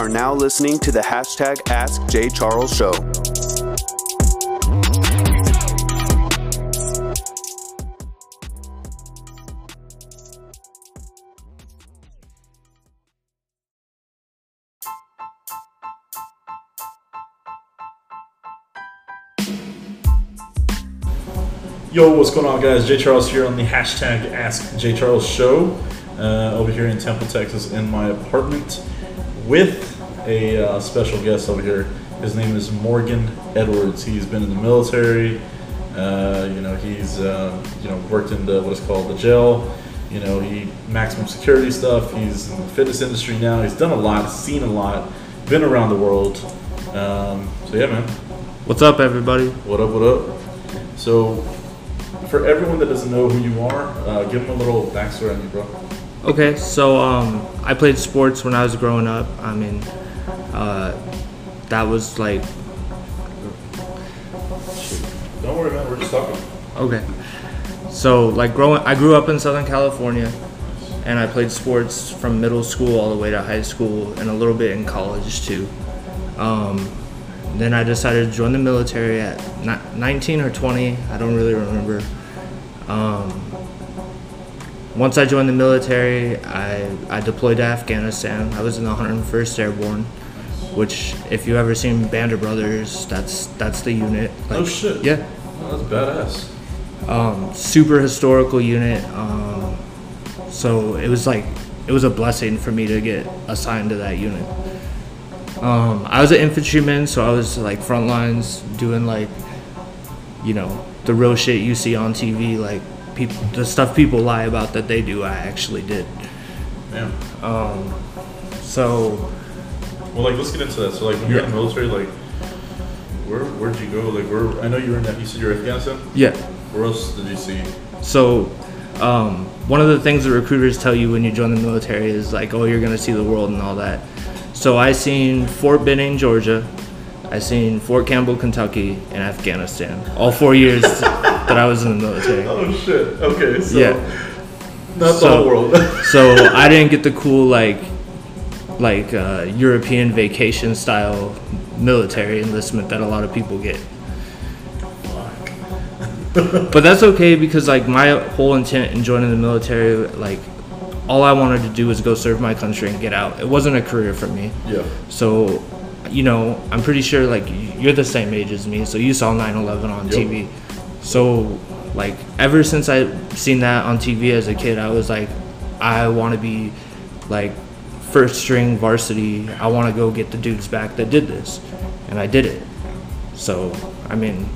are now listening to the hashtag Ask J. Charles Show. Yo, what's going on, guys? Jay Charles here on the hashtag Ask Jay Charles Show uh, over here in Temple, Texas, in my apartment with a uh, special guest over here. His name is Morgan Edwards. He's been in the military. Uh, you know, he's uh, you know worked in the what is called the jail. You know, he maximum security stuff. He's in the fitness industry now. He's done a lot, seen a lot, been around the world. Um, so yeah, man. What's up, everybody? What up? What up? So, for everyone that doesn't know who you are, uh, give them a little backstory on you, bro. Okay, so um, I played sports when I was growing up. I mean, uh, that was like Don't worry, man. We're just talking. okay. So like growing, I grew up in Southern California, and I played sports from middle school all the way to high school, and a little bit in college too. Um, then I decided to join the military at 19 or 20. I don't really remember. Um, once I joined the military, I, I deployed to Afghanistan. I was in the 101st Airborne, which, if you ever seen Band of Brothers, that's that's the unit. Oh, shit. Yeah, Oh, that's badass. um, super historical unit. Um, so it was like it was a blessing for me to get assigned to that unit. Um, I was an infantryman, so I was like front lines doing like, you know, the real shit you see on TV, like people, the stuff people lie about that they do. I actually did. Yeah. So Well, like, let's get into that. So, like, when you're in the military, like, where where'd you go? Like, where? I know you were in. You said you were Afghanistan. yeah, Where else did you see? So, um, one of the things the recruiters tell you when you join the military is like, oh, you're gonna see the world and all that. So I seen Fort Benning, Georgia. I seen Fort Campbell, Kentucky, and Afghanistan. All four years that I was in the military. Oh shit. Okay. So, Yeah. Not the whole world. So I didn't get the cool like, like uh, European vacation style military enlistment that a lot of people get. but that's okay because like my whole intent in joining the military, like all I wanted to do was go serve my country and get out. It wasn't a career for me. yeah. So, you know, I'm pretty sure like you're the same age as me, so you saw 9/11 on Yep. TV. So, like ever since I seen that on TV as a kid, I was like, I want to be like first string varsity. I want to go get the dudes back that did this, and I did it. So, I mean,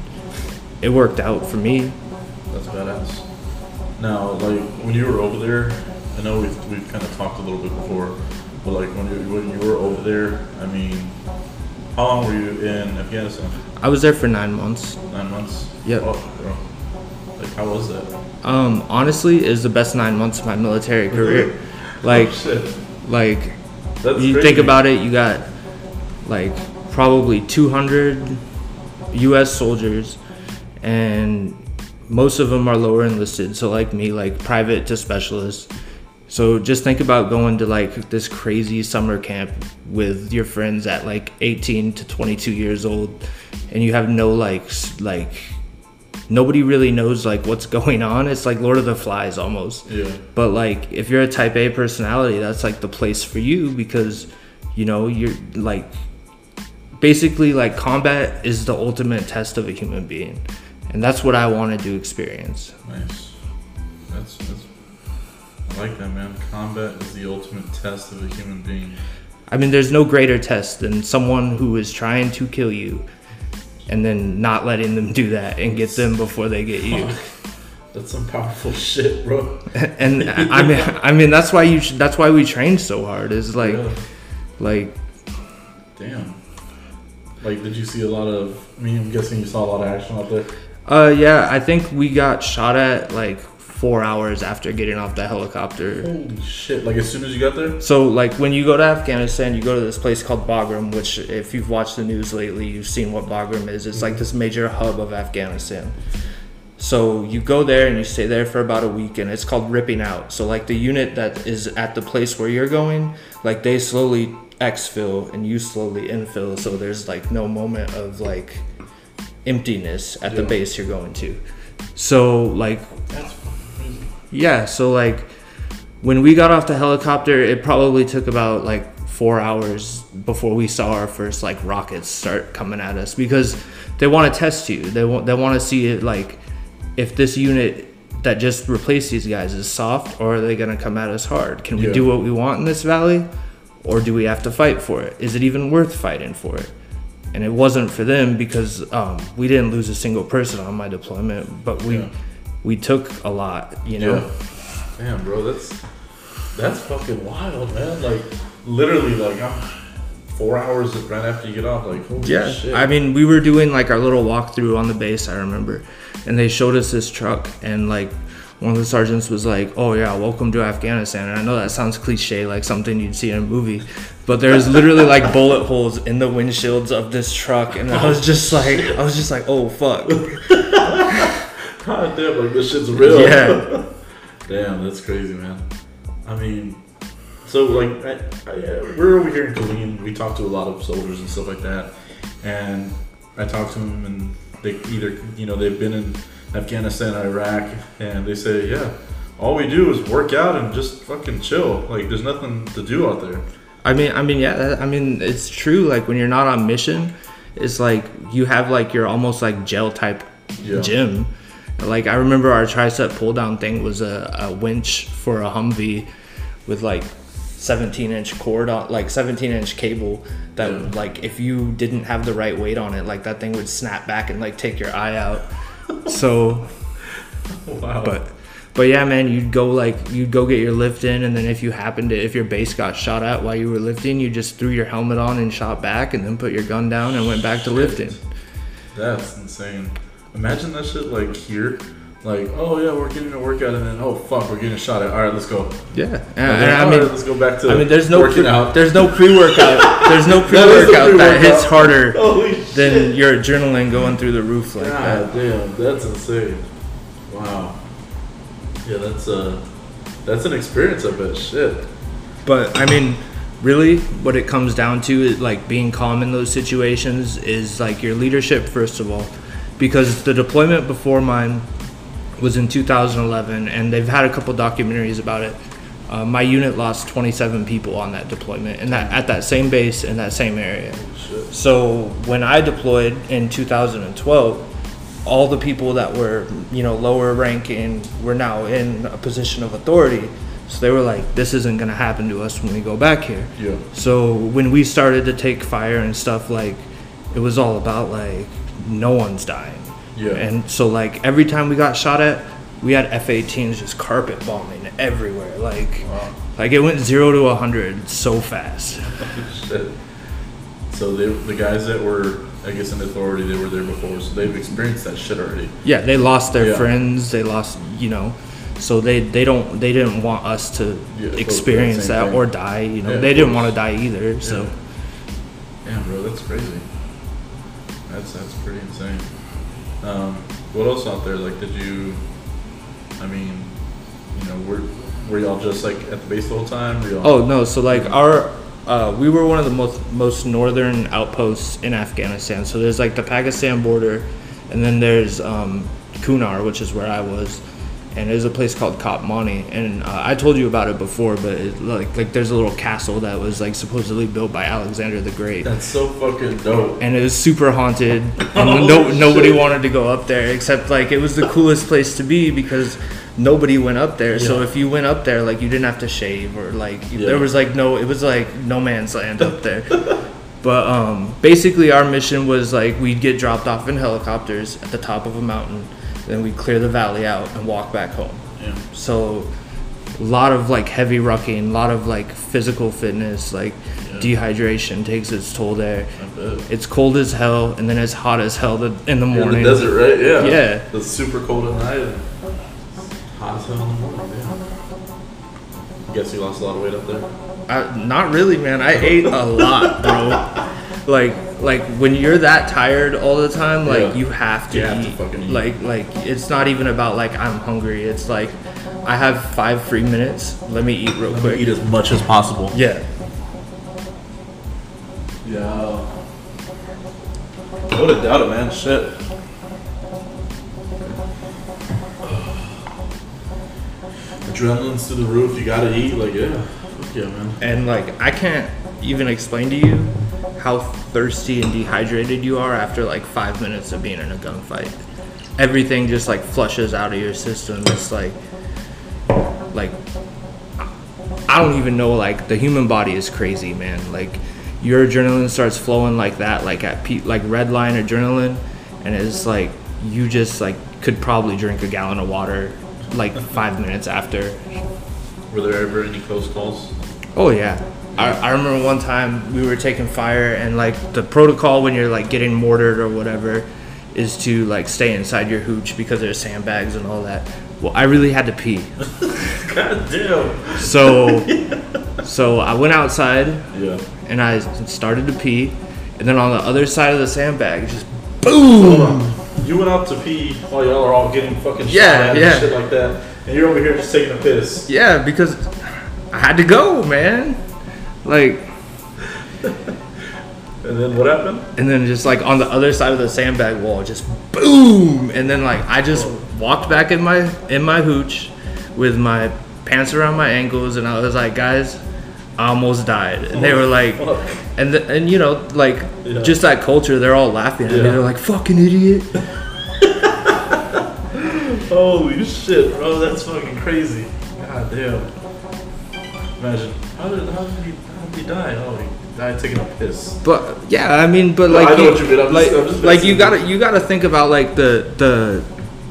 it worked out for me. That's badass. Now, like when you were over there, I know we've we've kind of talked a little bit before, but like when you when you were over there, I mean, how long were you in Afghanistan? I was there for nine months. Nine months. Yep. Oh. Like how was that? Um, honestly, it was the best nine months of my military career. Like, oh, like That's you crazy. think about it, you got like probably 200 U.S. soldiers, and most of them are lower enlisted. So like me, like private to specialist. So just think about going to like this crazy summer camp with your friends at like 18 to 22 years old, and you have no like like nobody really knows like what's going on. It's like Lord of the Flies almost. Yeah. But like if you're a type A personality, that's like the place for you because you know, you're like basically like combat is the ultimate test of a human being. And that's what I wanted to experience. Nice. That's that's. I like that, man. Combat is the ultimate test of a human being. I mean, there's no greater test than someone who is trying to kill you and then not letting them do that and get them before they get you. That's some powerful shit, bro. and I mean, I mean that's why you. Sh- that's why we train so hard. Is like, Yeah. like Damn. Like, did you see a lot of? I mean, I'm guessing you saw a lot of action out there. Uh, yeah, I think we got shot at like four hours after getting off the helicopter. Holy shit! Like as soon as you got there. So, like, when you go to Afghanistan, you go to this place called Bagram, which, if you've watched the news lately, you've seen what Bagram is. It's like mm-hmm. this major hub of Afghanistan. So, you go there and you stay there for about a week, and it's called ripping out. So, like, the unit that is at the place where you're going, like, they slowly exfil and you slowly infill. So there's like no moment of like emptiness at the base you're going to. So like. Yeah, so like when we got off the helicopter, it probably took about like four hours before we saw our first like rockets start coming at us because they want to test you. They want they want to see it like if this unit that just replaced these guys is soft or are they gonna come at us hard? Can we Yeah. do what we want in this valley, or do we have to fight for it? Is it even worth fighting for it? And it wasn't for them because um, we didn't lose a single person on my deployment, but we Yeah. We took a lot, you know. Yeah. Damn, bro, that's that's fucking wild, man. Like literally, like uh, four hours right after you get off. Like holy Yeah, shit. I mean, we were doing like our little walkthrough on the base. I remember, and they showed us this truck, and like one of the sergeants was like, "Oh yeah, welcome to Afghanistan." And I know that sounds cliche, like something you'd see in a movie, but there's literally like bullet holes in the windshields of this truck, and I was just like, I was just like, "Oh fuck." God damn, like this shit's real. Yeah. damn, that's crazy, man. I mean, so like, I, I, uh, we're over here in Killeen. We talk to a lot of soldiers and stuff like that, and I talk to them, and they either, you know, they've been in Afghanistan, Iraq, and they say, yeah, all we do is work out and just fucking chill. Like, there's nothing to do out there. I mean, I mean, yeah, I mean, it's true. Like when you're not on mission, it's like you have like your almost like gel type Yeah. gym. Like I remember our tricep pull down thing was a, a winch for a Humvee with like 17 inch cord on, like 17 inch cable. That Yeah. like if you didn't have the right weight on it, like that thing would snap back and like take your eye out. So Wow. but but yeah man you'd go like you'd go get your lift in and then if you happened to if your base got shot at while you were lifting you just threw your helmet on and shot back and then put your gun down and went back to lifting That's insane. Imagine that shit like here. Like, oh yeah, we're getting a workout, and then oh fuck, we're getting shot at. All right, let's go. yeah and, And and then, i mean right, let's go back to. i mean there's no working pre, out. there's no pre-workout there's no That is the pre-workout that hits harder Holy than your adrenaline going through the roof like that damn, that's insane. Wow. Yeah, that's uh, that's an experience. I bet. Shit. But I mean, really, what it comes down to is like being calm in those situations is like your leadership, first of all, because the deployment before mine was in 2011, and they've had a couple documentaries about it. Uh, my unit lost 27 people on that deployment, and that at that same base in that same area. So when I deployed in 2012, all the people that were you know lower ranking were now in a position of authority. So they were like, "This isn't gonna happen to us when we go back here." Yeah. So when we started to take fire and stuff, like it was all about like no one's dying. Yeah. And so like every time we got shot at, we had F-18s just carpet bombing everywhere. Like Wow. like it went zero to a hundred so fast. So they, the guys that were, I guess, in authority, they were there before, so they've experienced that shit already. Yeah, they lost their Yeah. friends. They lost, you know, so they they don't they didn't want us to Yeah, experience that thing. or die. You know, Yeah, they didn't want to die either. So Damn, bro, that's crazy. That's that's pretty insane. Um, what else out there? Like, did you? I mean, you know, were were y'all just like at the base the whole time? Oh no, so like our uh, we were one of the most most northern outposts in Afghanistan. So there's like the Pakistan border, and then there's um, Kunar, which is where I was. And there's a place called Cop Kopmani, and uh, I told you about it before, but it, like like there's a little castle that was like supposedly built by Alexander the Great. That's so fucking dope. and it was super haunted and Holy no, nobody wanted to go up there except like it was the coolest place to be because nobody went up there so if you went up there like you didn't have to shave or like you- Yeah. there was like no it was like no man's land up there but um basically our mission was like we'd get dropped off in helicopters at the top of a mountain then we'd clear the valley out and walk back home Yeah. so a lot of like heavy rucking, a lot of like physical fitness, like Yeah. dehydration takes its toll there. It's cold as hell and then it's hot as hell the, in the You're in morning. the desert, right? Yeah. Yeah. It's super cold at night and hot as hell in the morning. Yeah. Guess you lost a lot of weight up there. I, not really, man. I ate a lot, bro. Like, like when you're that tired all the time, like Yeah. you have to You have to eat. fucking eat. Like, like it's not even about like I'm hungry. It's like I have five free minutes. Let me eat real quick. Eat as much as possible. Yeah. Yeah. I would have doubt it, man. Shit. Adrenaline's to the roof. You gotta eat. Like, yeah. Yeah, man. And like I can't even explain to you how thirsty and dehydrated you are after like five minutes of being in a gunfight. Everything just like flushes out of your system. It's like like I don't even know like the human body is crazy, man. Like your adrenaline starts flowing like that, like at pe- like red line adrenaline, and it's like you just like could probably drink a gallon of water like five minutes after. Were there ever any close calls? Oh yeah. I, I remember one time we were taking fire and like the protocol when you're like getting mortared or whatever is to like stay inside your hooch because there's sandbags and all that. Well, I really had to pee. God damn. So so I went outside Yeah. and I started to pee and then on the other side of the sandbag just on. You went out to pee while y'all are all getting fucking shot Yeah, yeah. and shit like that, and you're over here just taking a piss. yeah, because I had to go, man. Like And then what happened? and then just like on the other side of the sandbag wall just boom and then like i just walked back in my in my hooch with my pants around my ankles and i was like guys i almost died and they were like Fuck. and the, and you know like Yeah. just that culture they're all laughing at me they're like fucking idiot Holy shit, bro, that's fucking crazy. God damn. Imagine. How did, how did he how did he die? Oh, he died taking a piss. but yeah i mean but No, like I know you, what you mean. I'm just- like, I'm just like you gotta you. you gotta think about like the the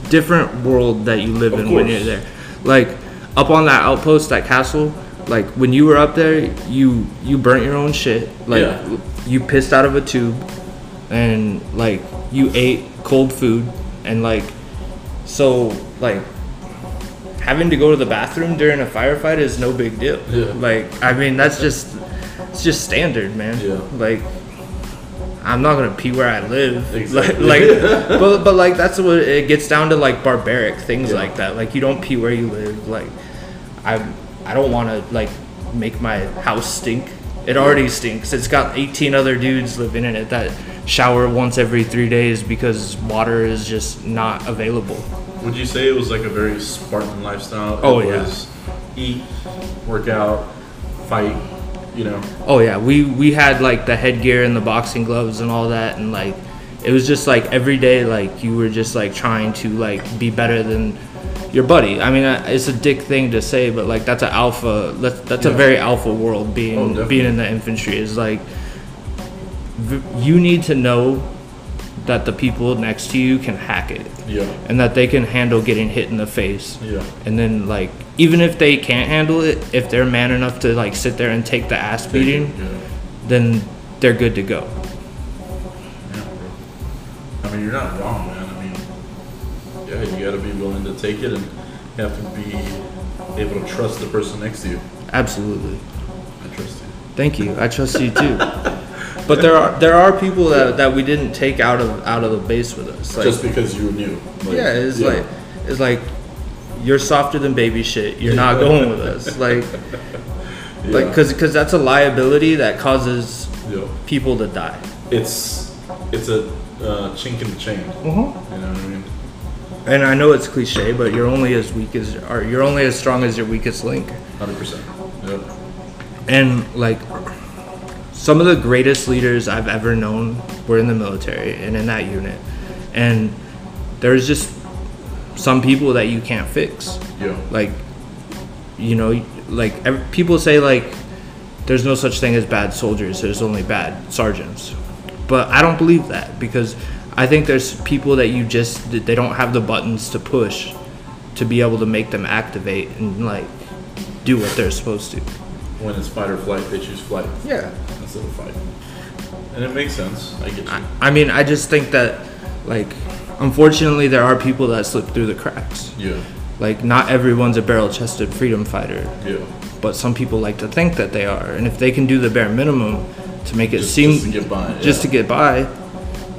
different world that you live Of in when you're there like up on that outpost that castle like when you were up there you you burnt your own shit like Yeah. you pissed out of a tube and like you ate cold food and like so like having to go to the bathroom during a firefight is no big deal Yeah. like i mean that's just it's just standard man Yeah. like i'm not gonna pee where i live Exactly. like, like but but like that's what it gets down to like barbaric things Yeah. like that like you don't pee where you live like i i don't want to like make my house stink it already stinks it's got 18 other dudes living in it that shower once every three days because water is just not available Would you say it was like a very Spartan lifestyle? Oh, it yeah. was eat, work out, fight, you know. Oh yeah, we we had like the headgear and the boxing gloves and all that, and like it was just like every day, like you were just like trying to like be better than your buddy. I mean, it's a dick thing to say, but like that's an alpha. That's that's a very alpha world Oh, being definitely. being in the infantry is like you need to know that the people next to you can hack it Yeah. and that they can handle getting hit in the face Yeah. and then like even if they can't handle it if they're man enough to like sit there and take the ass beating Yeah. then they're good to go Yeah, bro. I mean, you're not wrong, man. I mean, yeah, you gotta be willing to take it, and you have to be able to trust the person next to you. absolutely I trust you. thank you i trust you too but there are there are people that, that we didn't take out of out of the base with us like Just because you knew. Like, yeah it's like it's like you're softer than baby shit you're not going with us like yeah, like because because that's a liability that causes yeah. people to die it's it's a uh, chink in the chain. uh-huh. You know what I mean? and i know it's cliche but you're only as weak as or you're only as strong as your weakest link Hundred percent. Yep. and like some of the greatest leaders I've ever known were in the military and in that unit. And there's just some people that you can't fix. Yeah. Like, you know, like ev- people say like there's no such thing as bad soldiers. There's only bad sergeants. But I don't believe that because I think there's people that you just they don't have the buttons to push to be able to make them activate and like do what they're supposed to. When it's fight or flight, they choose flight Yeah. instead of fight. And it makes sense. I get you. I mean, I just think that, like, unfortunately, there are people that slip through the cracks. Yeah. Like, not everyone's a barrel chested freedom fighter, Yeah. but some people like to think that they are. And if they can do the bare minimum to make it Just, seem just to get by. just yeah. to get by,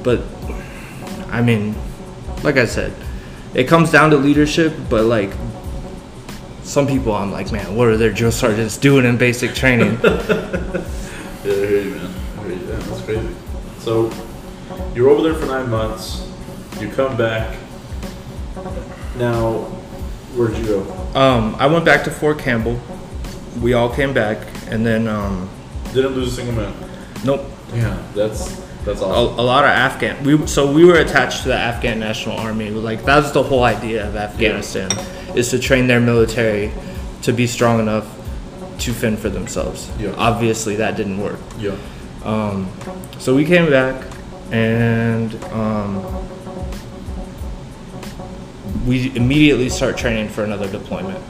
but I mean, like I said, it comes down to leadership, but like, some people I'm like, man, what are their drill sergeants doing in basic training? Yeah, I hear you, man. I hear you. Yeah, that's crazy. So you're over there for nine months. You come back. Now, where'd you go? Um, I went back to Fort Campbell. We all came back, and then um, Didn't lose a single man. nope. Yeah, that's that's A, awesome. a lot of Afghan. We so we were attached to the Afghan National Army. Like that's the whole idea of Afghanistan, is to train their military to be strong enough to fend for themselves. Yeah. Obviously, that didn't work. Yeah. So we came back, and um, we immediately start training for another deployment.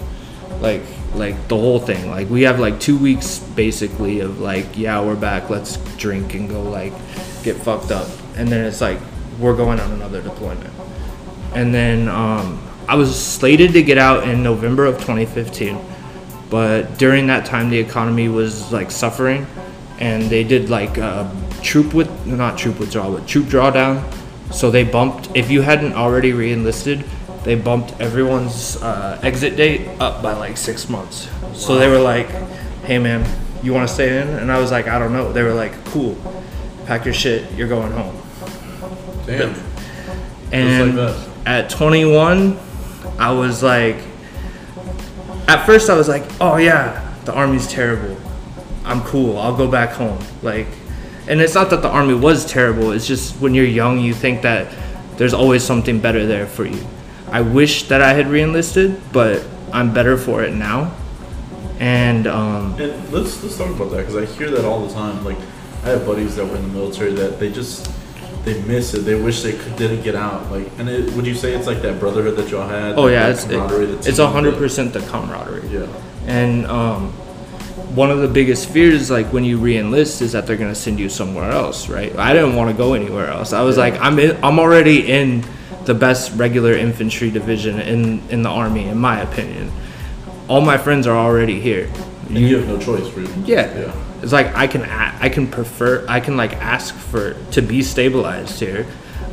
Like, like the whole thing. Like we have like two weeks basically of like, yeah, we're back. Let's drink and go like get fucked up, and then it's like we're going on another deployment. And then um, I was slated to get out in November of 2015, but during that time the economy was like suffering, and they did like uh, troop with not troop withdrawal, but troop drawdown. So they bumped if you hadn't already re-enlisted, they bumped everyone's uh, exit date up by like six months. So they were like, "Hey man, you want to stay in?" And I was like, "I don't know." They were like, "Cool, pack your shit, you're going home." Damn. And that. at 21, I was like, at first I was like, oh yeah, the army's terrible. I'm cool. I'll go back home. Like, and it's not that the army was terrible. It's just when you're young, you think that there's always something better there for you. I wish that I had reenlisted, but I'm better for it now. And um, And let's let's talk about that because I hear that all the time. Like, I have buddies that were in the military that they just they miss it. They wish they could, didn't get out. Like, and it, would you say it's like that brotherhood that y'all had? oh yeah, it's camaraderie, it's a hundred percent the camaraderie. Yeah. And um, one of the biggest fears, like when you re-enlist, is that they're gonna send you somewhere else, right? I didn't want to go anywhere else. I was like, I'm in, I'm already in the best regular infantry division in in the army, in my opinion. All my friends are already here. And you, have no choice, really. Yeah. Yeah. It's like I can I can prefer I can like ask for to be stabilized here,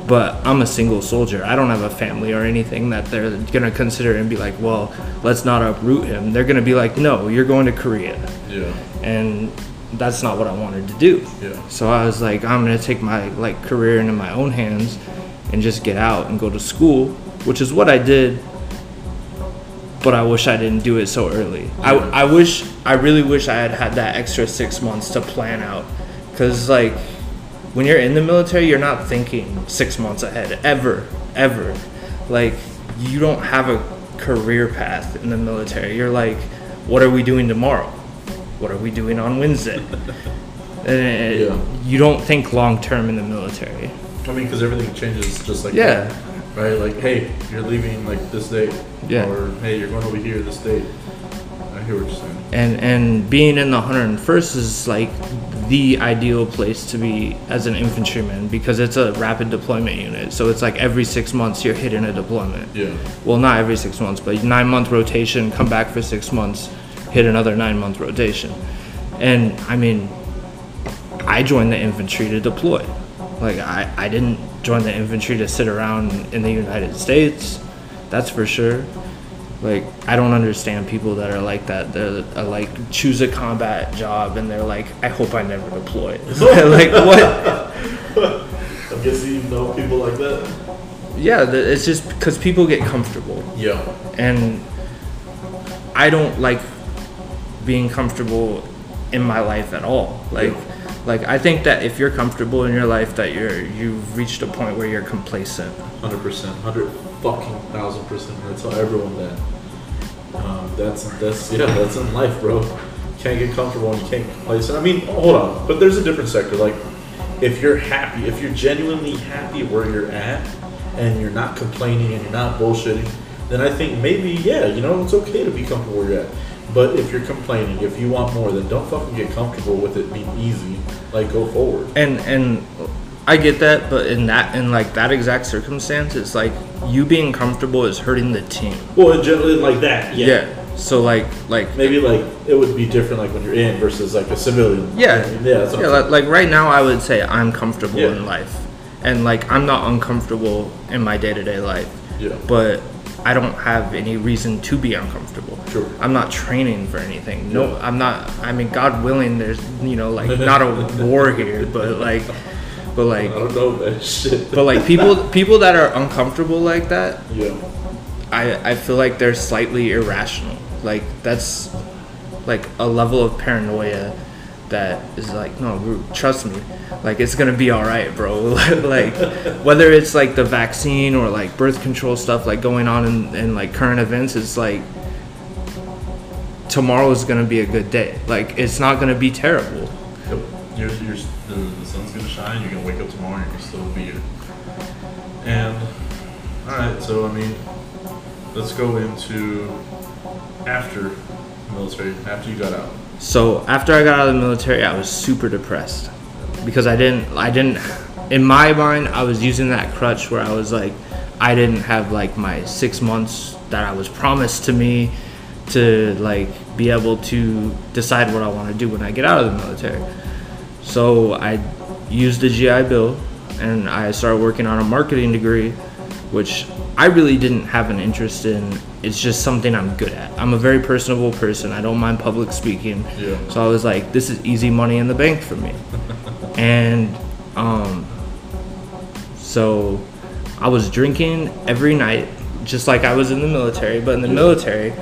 but I'm a single soldier. I don't have a family or anything that they're gonna consider and be like, well, let's not uproot him. They're gonna be like, no, you're going to Korea, Yeah. and that's not what I wanted to do. Yeah. So I was like, I'm gonna take my like career into my own hands and just get out and go to school, which is what I did. But I wish I didn't do it so early. I, I wish I really wish I had had that extra six months to plan out, because like when you're in the military, you're not thinking six months ahead ever, ever. Like you don't have a career path in the military. You're like, what are we doing tomorrow? What are we doing on Wednesday? And Yeah. you don't think long term in the military. I mean, because everything changes just like Yeah. that, right? Like, hey, you're leaving like this date, Yeah. or hey, you're going over here this date. I hear what you're saying. And and being in the 101st is like the ideal place to be as an infantryman because it's a rapid deployment unit. So it's like every six months you're hitting a deployment. Yeah. Well, not every six months, but nine month rotation, come back for six months, hit another nine month rotation. And I mean, I joined the infantry to deploy. Like, I, I didn't join the infantry to sit around in the United States, that's for sure. Like, I don't understand people that are like that. They're uh, like, choose a combat job and they're like, I hope I never deploy. like, what? I'm guessing you know people like that. Yeah, it's just because people get comfortable. Yeah. and I don't like being comfortable in my life at all. Like, like I think that if you're comfortable in your life, that you're you've reached a point where you're complacent. Hundred percent, hundred fucking thousand percent. I tell everyone that. Um, that's that's yeah, that's in life, bro. Can't get comfortable and you can't complacent. I mean, hold on, but there's a different sector. Like, if you're happy, if you're genuinely happy where you're at, and you're not complaining and you're not bullshitting, then I think maybe yeah, you know, it's okay to be comfortable where you're at. But if you're complaining, if you want more, then don't fucking get comfortable with it being easy. Like, go forward. And and I get that, but in that in like that exact circumstance, it's like you being comfortable is hurting the team. Well, generally like that, Yeah. So like like maybe like it would be different like when you're in versus like a civilian. Yeah, yeah, yeah. Like, like right now, I would say I'm comfortable Yeah. in life, and like I'm not uncomfortable in my day to day life. Yeah. But I don't have any reason to be uncomfortable. Sure. I'm not training for anything. No. I'm not. I mean, God willing, there's you know like not a war here, but like, but like, I don't know that shit. but like people people that are uncomfortable like that, yeah. I I feel like they're slightly irrational. Like that's like a level of paranoia that is like no trust me like it's gonna be all right bro like whether it's like the vaccine or like birth control stuff like going on in, in like current events it's like tomorrow is gonna be a good day like it's not gonna be terrible. You're, you're, the, the sun's gonna shine. You're gonna wake up tomorrow and you're gonna still be here. And all right, so I mean, let's go into after military. After you got out. So after I got out of the military, I was super depressed because I didn't, I didn't, in my mind, I was using that crutch where I was like, I didn't have like my six months that I was promised to me to like be able to decide what I want to do when I get out of the military. So I used the GI Bill and I started working on a marketing degree, which I really didn't have an interest in. It's just something I'm good at. I'm a very personable person. I don't mind public speaking. Yeah. So I was like, this is easy money in the bank for me. and um, so I was drinking every night, just like I was in the military. But in the military,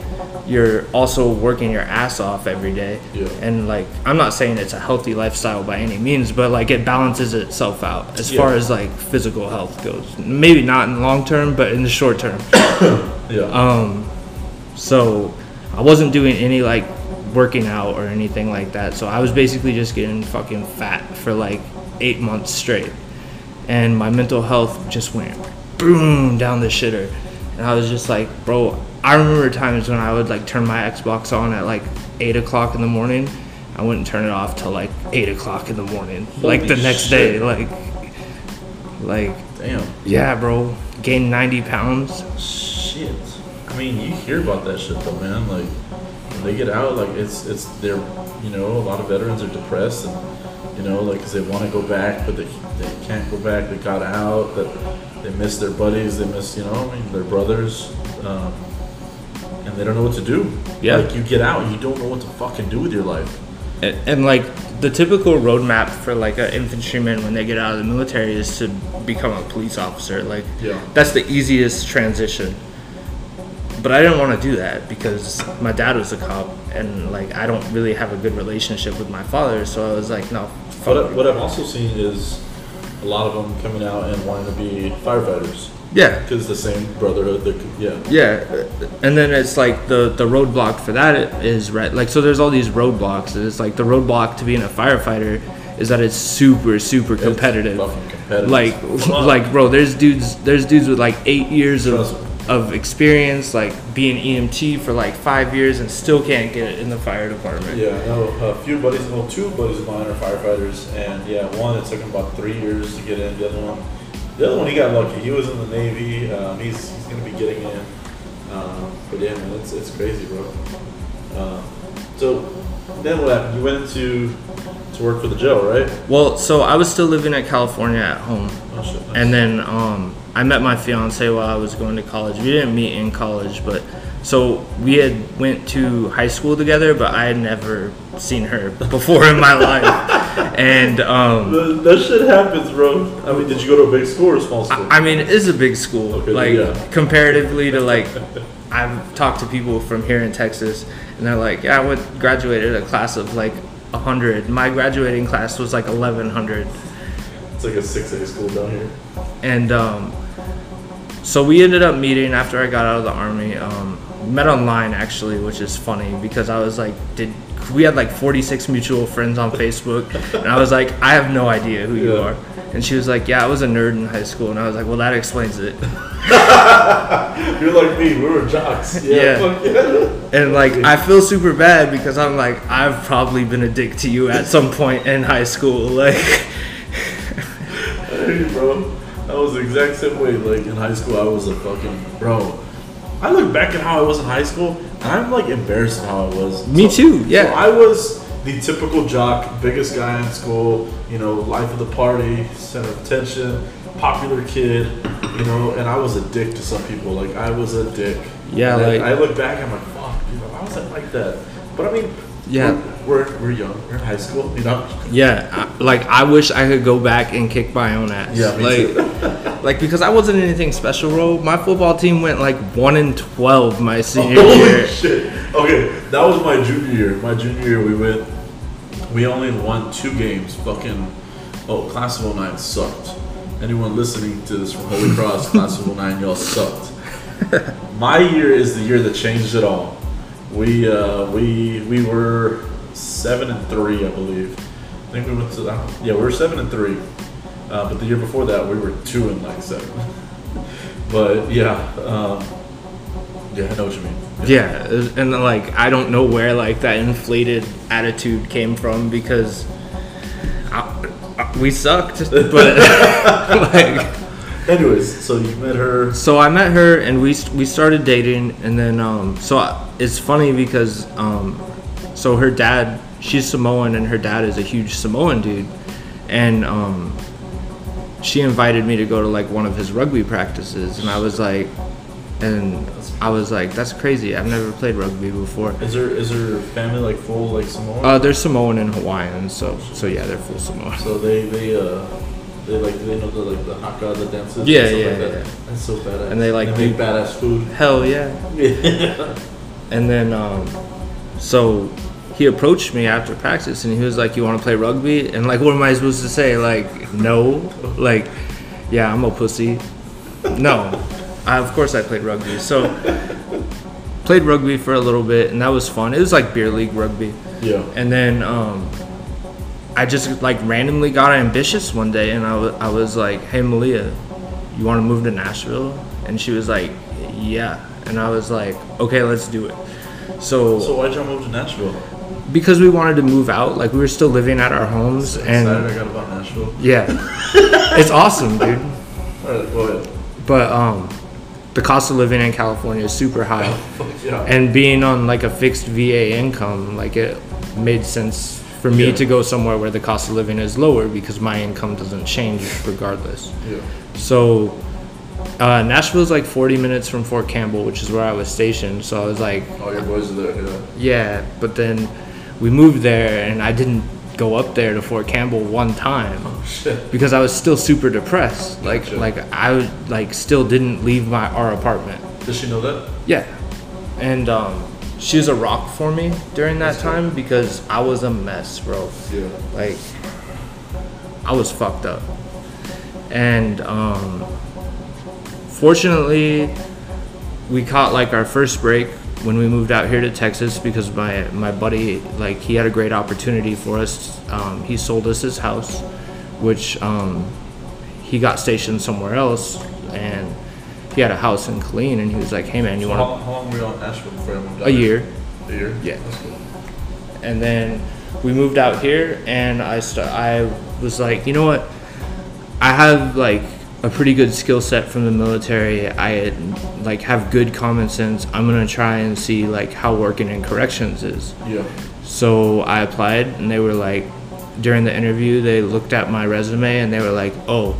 you're also working your ass off every day. Yeah. And like, I'm not saying it's a healthy lifestyle by any means, but like it balances itself out as Yeah. far as like physical health goes. Maybe not in the long term, but in the short term. Yeah. Um, so I wasn't doing any like working out or anything like that. So I was basically just getting fucking fat for like eight months straight. And my mental health just went boom down the shitter. And I was just like, bro, I remember times when I would like turn my Xbox on at like eight o'clock in the morning. I wouldn't turn it off till like eight o'clock in the morning. like the next shit. day. Like like Damn. yeah, bro. Gained ninety pounds. Shit. I mean, you hear about that shit though, man. Like when they get out, like it's it's they're you know a lot of veterans are depressed and you know like because they want to go back but they they can't go back. They got out. That they miss their buddies. They miss you know I mean their brothers. Um, and they don't know what to do. Yeah. Like you get out, you don't know what to fucking do with your life. and, and like the typical roadmap for like an infantryman when they get out of the military is to become a police officer like Yeah. that's the easiest transition but i didn't want to do that because my dad was a cop and like i don't really have a good relationship with my father so i was like no fuck What, I, what I've also seen is a lot of them coming out and wanting to be firefighters yeah because the same brotherhood. That, yeah. Yeah, uh, and then it's like the the roadblock for that is right. Like so, there's all these roadblocks. And It's like the roadblock to being a firefighter is that it's super super competitive. competitive. Like Fuck. like bro, there's dudes there's dudes with like eight years Trust of me. of experience, like being EMT for like five years and still can't get it in the fire department. Yeah, no, a few buddies, well, two buddies of mine are firefighters, and yeah, one it took him about three years to get in. The other one, the other one, he got lucky. He was in the Navy. Um, he's he's gonna be getting in. Um, but yeah, man, it's it's crazy, bro. Um, so then what happened? You went into to work for the jail, right? Well, so I was still living at California at home. Oh shit. nice. And then um, I met my fiance while I was going to college. We didn't meet in college, but so we had went to high school together, but I had never seen her before in my life. And um, That- that shit happens, bro. I mean, did you go to a big school or a small school? I mean, it is a big school. Okay, like yeah. comparatively to like, I've talked to people from here in Texas, and they're like, "Yeah, I went graduated a class of like hundred. My graduating class was like eleven hundred. it's like a six A school down here. and um, so we ended up meeting after I got out of the army. Um, met online actually, which is funny because I was like, did we had like 46 mutual friends on Facebook, and I was like, I have no idea who you Yeah. are. And she was like, Yeah, I was a nerd in high school, and I was like, Well, that explains it. You're like me. We were jocks. Yeah. Yeah. And like, I feel super bad because I'm like, I've probably been a dick to you at some point in high school, like. Hey, bro. I was the exact same way. Like in high school, I was a fucking bro. I look back at how I was in high school, and I'm like embarrassed of how I was. Me too, yeah. So I was the typical jock, biggest guy in school. You know, life of the party, center of attention, popular kid. You know, and I was a dick to some people. Like I was a dick. Yeah, And like- I look back, I'm like, fuck, dude, why was it like that? But I mean, Yeah. We're, we're, young. We're in high school, you know. Yeah, I, like I wish I could go back and kick my own ass. Yeah, like, like because I wasn't anything special, bro. My football team went like one in twelve my senior Holy year. shit! Okay, that was my junior year. My junior year, we went. We only won two games. Fucking oh, class of 09 sucked. Anyone listening to this from Holy Cross, class of 09, y'all sucked. My year is the year that changed it all. We uh, we we were seven and three, I believe. I think we went to the, yeah, we were seven and three. Uh, but the year before that, we were two and like seven. but yeah, um, yeah, I know what you mean. Yeah, and like I don't know where like that inflated attitude came from because I, I- we sucked, but like. Anyways, so you met her. So I met her and we we started dating and then um so I, it's funny because um so her dad she's Samoan and her dad is a huge Samoan dude and um she invited me to go to like one of his rugby practices and I was like and I was like that's crazy I've never played rugby before. Is her is her family like full like Samoan? Uh they're Samoan and Hawaiian so so yeah they're full Samoan. so they they uh they like they know the like the haka the dances. Yeah, and yeah, like that. yeah. That's so badass. And they, like, they make badass food. Hell yeah. And then, um, so he approached me after practice and he was like, You want to play rugby? And, like, what am I supposed to say? Like, no. Like, yeah, I'm a pussy. No. I, of course I played rugby. So, played rugby for a little bit and that was fun. It was like beer league rugby. yeah. And then, um, I just like randomly got ambitious one day and I was like, Hey, Malia, you want to move to Nashville? And she was like, Yeah. And I was like, Okay, let's do it. So why'd y'all move to Nashville? Because we wanted to move out like we were still living at our homes Excited I and got about Nashville. yeah it's awesome dude ahead. but um the cost of living in california is super high Yeah. and being on like a fixed va income like it made sense for me Yeah. to go somewhere where the cost of living is lower because my income doesn't change regardless yeah. so uh, Nashville's like 40 minutes from Fort Campbell, which is where I was stationed. So I was like, All your boys are there, yeah. Yeah, but then we moved there and I didn't go up there to Fort Campbell one time Shit. because I was still super depressed. Like Gotcha. like I was- like still didn't leave my our apartment. Does she know that? Yeah. And um she was a rock for me during that time because I was a mess, bro. Yeah. Like I was fucked up. And um fortunately we caught like our first break when we moved out here to Texas because my my buddy like he had a great opportunity for us. Um, he sold us his house, which um, he got stationed somewhere else, and he had a house in Killeen, and he was like, "Hey man, you So want how, how long were you on Nashville before you moved out a year?" A year? Yeah. Cool. and then we moved out here and I st- I was like, you know what? I have like a pretty good skill set from the military. I like have good common sense. I'm to try and see like how working in corrections is. Yeah. So I applied and they were like during the interview they looked at my resume and they were like, "Oh,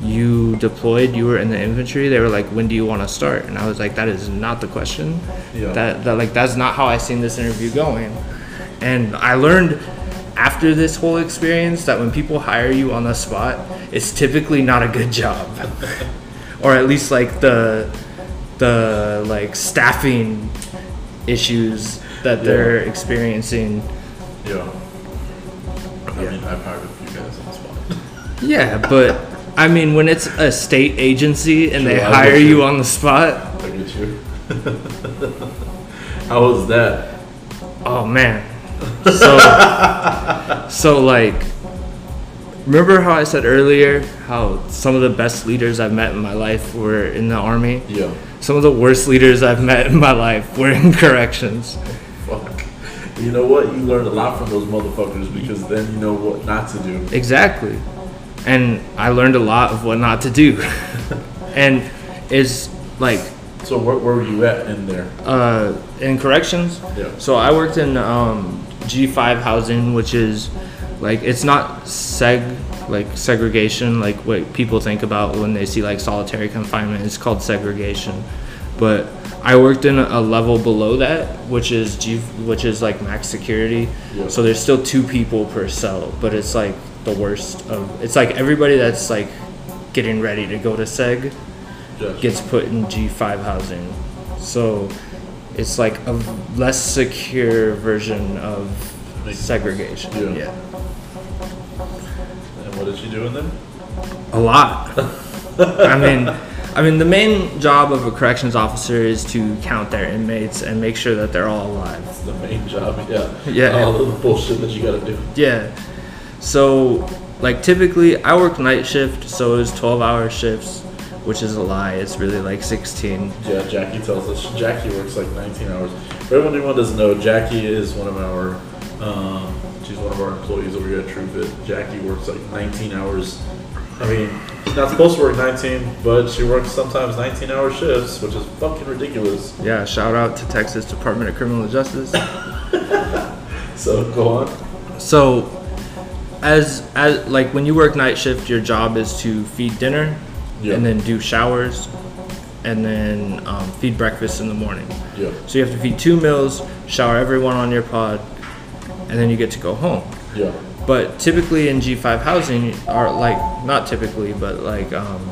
you deployed, you were in the infantry." They were like, "When do you want to start?" And I was like, "That is not the question." Yeah. That that like that's not how I seen this interview going. And I learned after this whole experience that when people hire you on the spot, it's typically not a good job. or at least like the the like staffing issues that they're experiencing. Yeah. I mean, I've hired a few guys on the spot. Yeah, but I mean when it's a state agency and they I hire you you. on the spot, I get you. How was that? Oh man. So so like remember how I said earlier how some of the best leaders I've met in my life were in the army? Yeah. Some of the worst leaders I've met in my life were in corrections. Fuck. You know what? You learned a lot from those motherfuckers because then you know what not to do. Exactly. And I learned a lot of what not to do. and it's like So where, where were you at in there? uh, in corrections. Yeah. So I worked in um, G5 housing, which is like it's not seg like segregation like what people think about when they see like solitary confinement. It's called segregation, but I worked in a level below that, which is G, which is like max security. Yeah. So there's still two people per cell, but it's like the worst of. It's like everybody that's like getting ready to go to seg Gotcha. gets put in G5 housing. So it's like a less secure version of segregation. Yeah. yeah. And what did you do in there? A lot. I mean, I mean, the main job of a corrections officer is to count their inmates and make sure that they're all alive. It's the main job. Yeah. Yeah. All of the bullshit that you got to do. Yeah. So, like, typically, I work night shift, so it was 12 hour shifts, which is a lie. It's really like 16. Yeah, Jackie tells us Jackie works like 19 hours. For everyone who doesn't know, Jackie is one of our, um, she's one of our employees over here at TruFit. Jackie works like 19 hours. I mean, she's not supposed to work 19, but she works sometimes 19 hour shifts, which is fucking ridiculous. Yeah, shout out to Texas Department of Criminal Justice. So go on. So, as as like when you work night shift, your job is to feed dinner, Yeah. and then do showers, and then um, feed breakfast in the morning. Yeah. So you have to feed two meals, shower everyone on your pod, and then you get to go home. Yeah. But typically in G5 housing, are like not typically, but like um,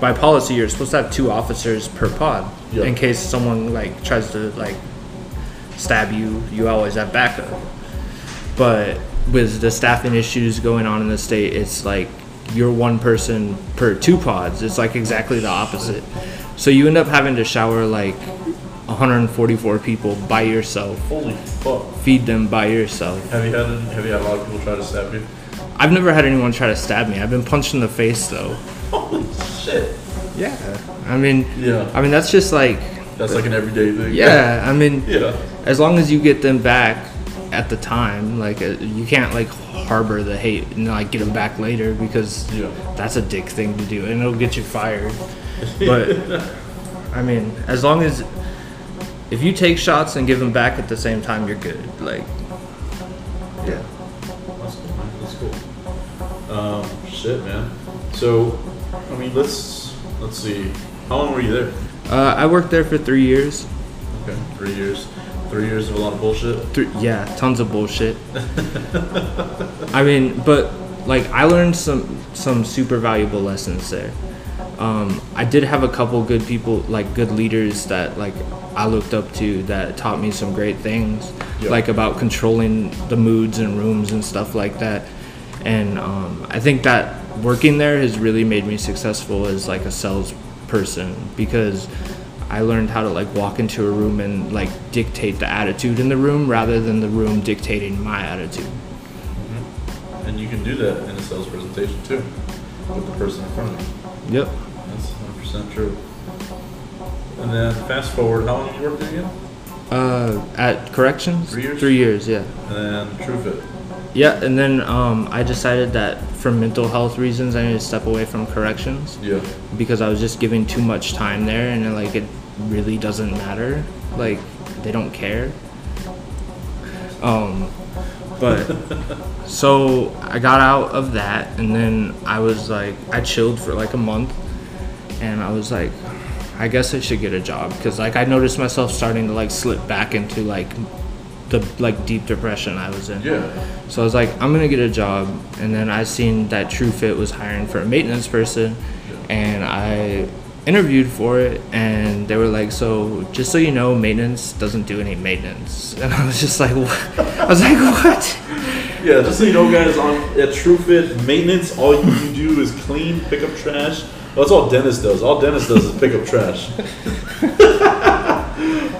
by policy, you're supposed to have two officers per pod Yeah. in case someone like tries to like stab you. You always have backup. But with the staffing issues going on in the state, it's like you're one person per two pods. It's like exactly the opposite. So you end up having to shower like 144 people by yourself, Holy fuck. feed them by yourself. Have you had have you had a lot of people try to stab you? I've never had anyone try to stab me. I've been punched in the face though. Holy shit. Yeah. I mean, Yeah. I mean that's just like, That's like an everyday thing. yeah. I mean, Yeah. as long as you get them back at the time, like uh, you can't like harbor the hate and like get them back later because Yeah. that's a dick thing to do and it'll get you fired. But I mean, as long as if you take shots and give them back at the same time, you're good. Like, yeah. That's cool, man. That's cool. Um, shit, man. So, I mean, let's let's see. How long were you there? Uh, I worked there for three years. Okay, three years. Three years of a lot of bullshit. Three, yeah, tons of bullshit. I mean, but like I learned some some super valuable lessons there. Um, I did have a couple good people, like good leaders that like I looked up to that taught me some great things, Yeah. like about controlling the moods and rooms and stuff like that. And um, I think that working there has really made me successful as like a salesperson because I learned how to like walk into a room and like dictate the attitude in the room rather than the room dictating my attitude. And you can do that in a sales presentation too, with the person in front of you. Yep. That's 100% true. And then fast forward, how long you worked there again? Uh, at corrections. Three years? Three years, yeah. And then TruFit. Yeah, and then um, I decided that for mental health reasons, I needed to step away from corrections Yeah. because I was just giving too much time there, and like it really doesn't matter. Like they don't care. Um, but so I got out of that, and then I was like, I chilled for like a month, and I was like, I guess I should get a job because like I noticed myself starting to like slip back into like the like deep depression I was in. Yeah. So I was like, I'm gonna get a job, and then I seen that TruFit was hiring for a maintenance person, and I interviewed for it, and they were like, so just so you know, maintenance doesn't do any maintenance, and I was just like, what? I was like, what? Yeah, just so you know, guys, on at TruFit maintenance, all you, you do is clean, pick up trash. Well, that's all Dennis does. All Dennis does is pick up trash.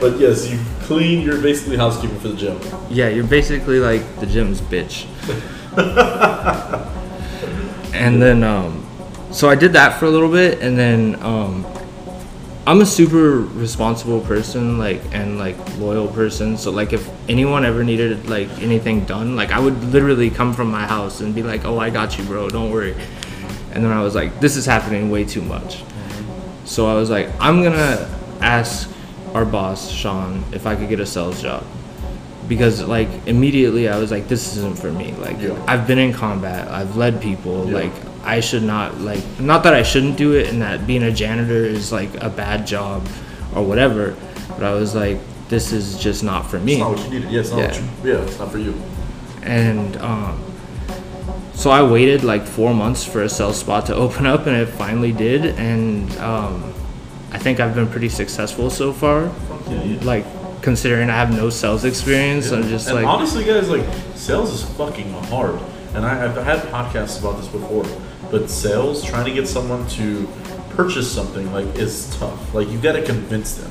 but yes, you clean. You're basically housekeeping for the gym. Yeah, you're basically like the gym's bitch. and then, um, so I did that for a little bit, and then um, I'm a super responsible person, like and like loyal person. So like, if anyone ever needed like anything done, like I would literally come from my house and be like, "Oh, I got you, bro. Don't worry." And then I was like, "This is happening way too much." So I was like, "I'm gonna ask our boss, Sean, if I could get a sales job." because like immediately I was like, this isn't for me. Like Yeah. I've been in combat, I've led people. Yeah. Like I should not like not that I shouldn't do it, and that being a janitor is like a bad job or whatever. but I was like, this is just not for me. It's not what you needed. Yeah, it's not Yeah. what you, yeah, it's not for you. and um, so I waited like four months for a sales spot to open up, and it finally did. And um, I think I've been pretty successful so far. Yeah, you- Like considering I have no sales experience, I'm just and like, honestly, guys, like sales is fucking hard. And I, I've had podcasts about this before, but sales, trying to get someone to purchase something, like is tough. Like you got to convince them.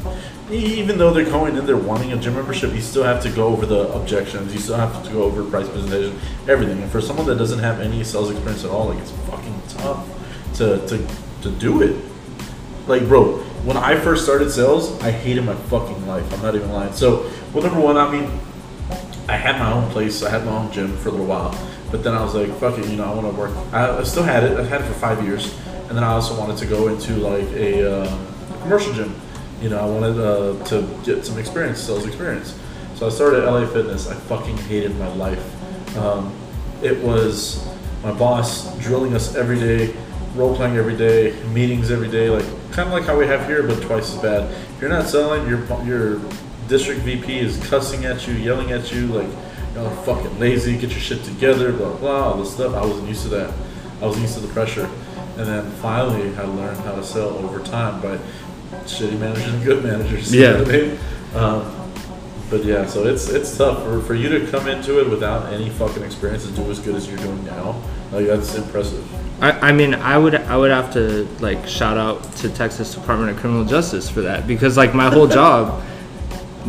Even though they're going in there wanting a gym membership, you still have to go over the objections. You still have to go over price presentation, everything. And for someone that doesn't have any sales experience at all, like it's fucking tough to to, to do it. Like, bro, when I first started sales, I hated my fucking life. I'm not even lying. So, well, number one, I mean, I had my own place. I had my own gym for a little while. But then I was like, fuck it, you know, I want to work. I, I still had it. I've had it for five years. And then I also wanted to go into like a, uh, commercial gym. You know, I wanted uh, to get some experience, sales experience. So I started LA Fitness. I fucking hated my life. Um, it was my boss drilling us every day, role playing every day, meetings every day, like kind of like how we have here, but twice as bad. If you're not selling, your your district VP is cussing at you, yelling at you, like you're fucking lazy, get your shit together, blah blah, all this stuff. I wasn't used to that. I wasn't used to the pressure, and then finally I learned how to sell over time by shitty managers and good managers. you know Yeah. what I mean? Um, but yeah, so it's it's tough for, for you to come into it without any fucking experience and do as good as you're doing now. Like that's impressive. I, I mean, I would I would have to like shout out to Texas Department of Criminal Justice for that because like my whole job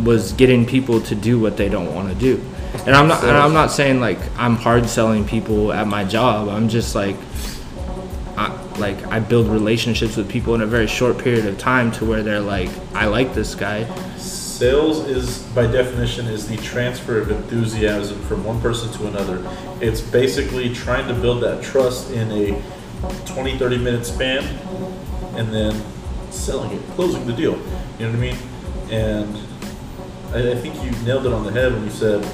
was getting people to do what they don't want to do. And I'm not and I'm not saying like I'm hard selling people at my job. I'm just like I, like I build relationships with people in a very short period of time to where they're like I like this guy. Sales is by definition is the transfer of enthusiasm from one person to another. It's basically trying to build that trust in a 20 30 minute span and then selling it, closing the deal. You know what I mean? And I, I think you nailed it on the head when you said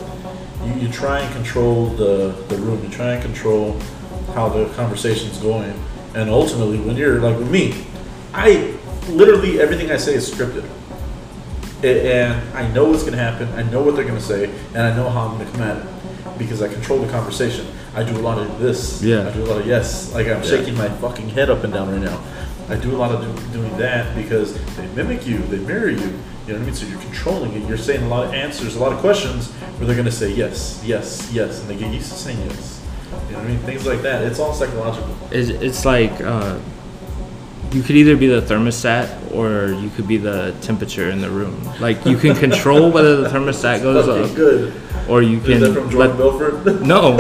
you, you try and control the, the room, you try and control how the conversation's going. And ultimately, when you're like with me, I literally everything I say is scripted. And I know what's going to happen, I know what they're going to say, and I know how I'm going to come at it because I control the conversation. I do a lot of this. Yeah. I do a lot of yes. Like I'm shaking my fucking head up and down right now. I do a lot of do, doing that because they mimic you, they mirror you. You know what I mean? So you're controlling it. You're saying a lot of answers, a lot of questions where they're going to say yes, yes, yes, and they get used to saying yes. You know what I mean? Things like that. It's all psychological. It's, it's like uh, you could either be the thermostat or you could be the temperature in the room. Like you can control whether the thermostat goes up good. or you Is can that from Jordan let-? No,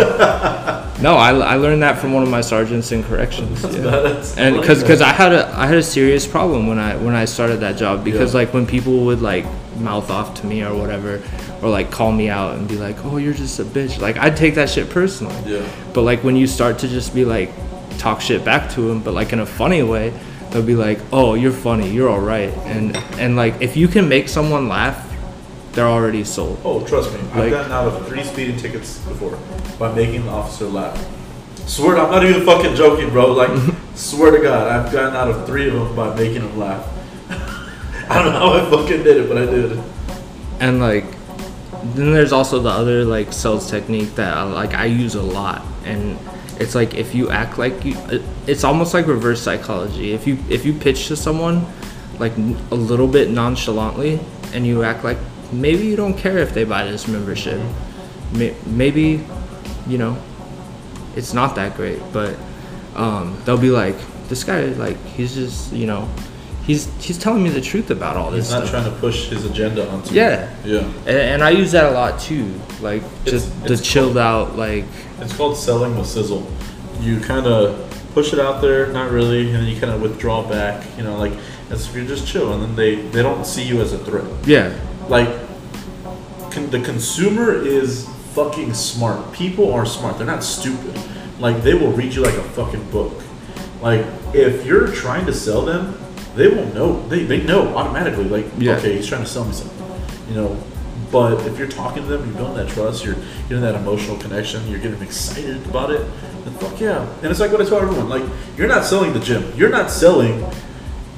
no. I, I learned that from one of my sergeants in corrections. yeah. That's- And because because I had a I had a serious problem when I when I started that job because Yeah. like when people would like mouth off to me or whatever or like call me out and be like oh you're just a bitch like I'd take that shit personally. Yeah. But like when you start to just be like talk shit back to them, but like in a funny way, they'll be like, "Oh, you're funny. You're all right." And and like if you can make someone laugh, they're already sold. Oh, trust me, I've Like- gotten out of three speeding tickets before by making the officer laugh. Swear, to, I'm not even fucking joking, bro. Like, swear to God, I've gotten out of three of them by making them laugh. I don't know how I fucking did it, but I did. And like then there's also the other like sales technique that I, like I use a lot and it's like if you act like you it's almost like reverse psychology. If you if you pitch to someone like a little bit nonchalantly and you act like maybe you don't care if they buy this membership. Maybe you know it's not that great, but um, they'll be like, this guy, like, he's just, you know, he's he's telling me the truth about all this He's not stuff. trying to push his agenda onto Yeah. you. Yeah. And, and I use that a lot too, like just It's- the it's chilled out, like It's called selling with sizzle. You kind of push it out there, not really, and then you kind of withdraw back. You know, like as if you're just chill, and then they they don't see you as a threat. yeah, like con- the consumer is fucking smart. People are smart. They're not stupid. Like they will read you like a fucking book. Like if you're trying to sell them, they will know. They they know automatically. Like Yeah. okay, he's trying to sell me something. You know. But if you're talking to them, you're building that trust, you're getting that emotional connection, you're getting excited about it, then fuck yeah. And it's like what I tell everyone, like, you're not selling the gym. You're not selling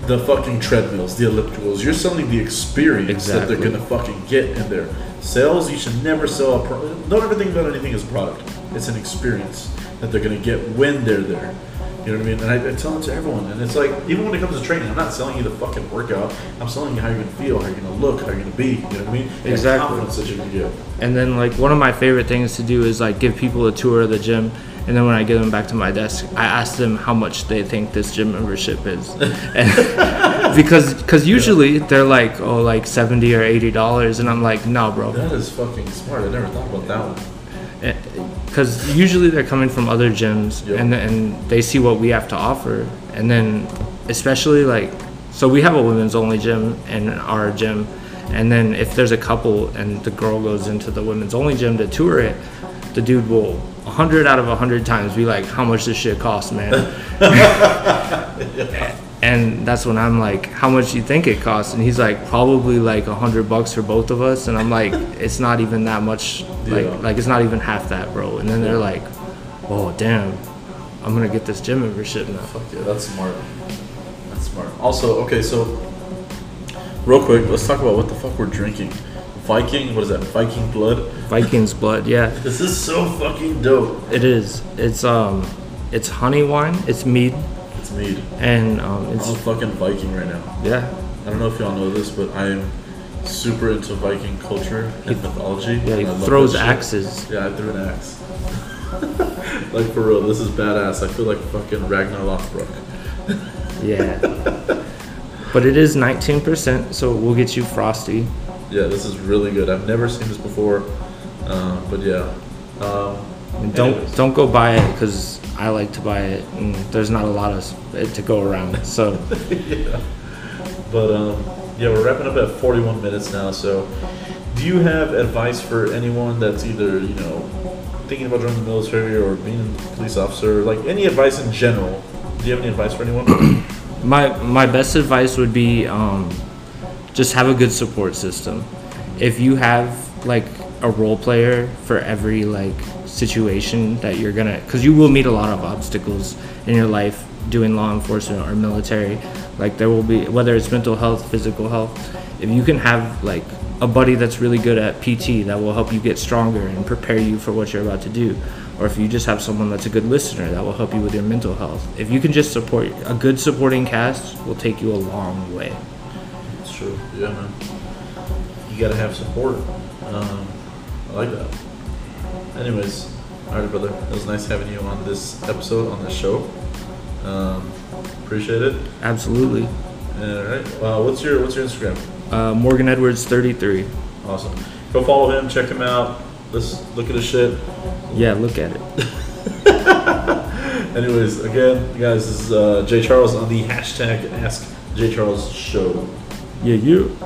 the fucking treadmills, the ellipticals. You're selling the experience that they're gonna fucking get in there. Sales, you should never sell a product. Don't ever think about anything as a product. It's an experience that they're gonna get when they're there. You know what I mean? And I, I tell it to everyone. And it's like, even when it comes to training, I'm not selling you the fucking workout. I'm selling you how you're gonna feel, how you're gonna look, how you're gonna be. You know what I mean? And Exactly. confidence that gonna get. And then like one of my favorite things to do is like give people a tour of the gym. And then when I get them back to my desk, I ask them how much they think this gym membership is, and because because usually they're like oh like seventy or eighty dollars, and I'm like no bro, That is fucking smart. I never thought about that one. Because usually they're coming from other gyms Yep. and and they see what we have to offer, and then especially like so we have a women's only gym in our gym, and then if there's a couple and the girl goes into the women's only gym to tour it, the dude will. 100 out of 100 times be like how much this shit costs man and that's when i'm like how much do you think it costs and he's like probably like a 100 bucks for both of us and i'm like it's not even that much like Yeah. like it's not even half that bro and then they're like oh damn i'm gonna get this gym membership now Fuck yeah, that's smart. That's smart. Also, okay, so real quick, let's talk about what the fuck we're drinking. Viking, what is that? Viking blood. viking's blood yeah This is so fucking dope. it is it's um it's honey wine it's mead And um I'm it's a fucking Viking right now. yeah I don't know if y'all know this, but I am super into Viking culture and mythology. yeah he throws axes Yeah, I threw an axe. like for real, this is badass. I feel like fucking Ragnar Lothbrok. yeah but it is 19% so we'll get you frosty Yeah, this is really good. I've never seen this before, um, but yeah. Um, don't anyways. don't go buy it because I like to buy it, and there's not a lot of it to go around. So yeah. But um, yeah, we're wrapping up at 41 minutes now. So, do you have advice for anyone that's either you know thinking about joining the military or being a police officer, like any advice in general? Do you have any advice for anyone? my my best advice would be um, just have a good support system. If you have like a role player for every like situation that you're gonna, because you will meet a lot of obstacles in your life doing law enforcement or military. Like there will be whether it's mental health, physical health. If you can have like a buddy that's really good at PT that will help you get stronger and prepare you for what you're about to do, or if you just have someone that's a good listener that will help you with your mental health. If you can just support a good supporting cast, will take you a long way. that's true. Yeah, man. You gotta have support. Um, I like that. Anyways, all right, brother. It was nice having you on this episode on this show. Um, appreciate it. Absolutely. All right. Uh, what's your What's your Instagram? Uh, Morgan Edwards, 33. Awesome. Go follow him. Check him out. Let's look at his shit. Yeah, look at it. Anyways, again, guys, this is uh, Jay Charles on the hashtag Ask Jay Charles Show. Yeah, you.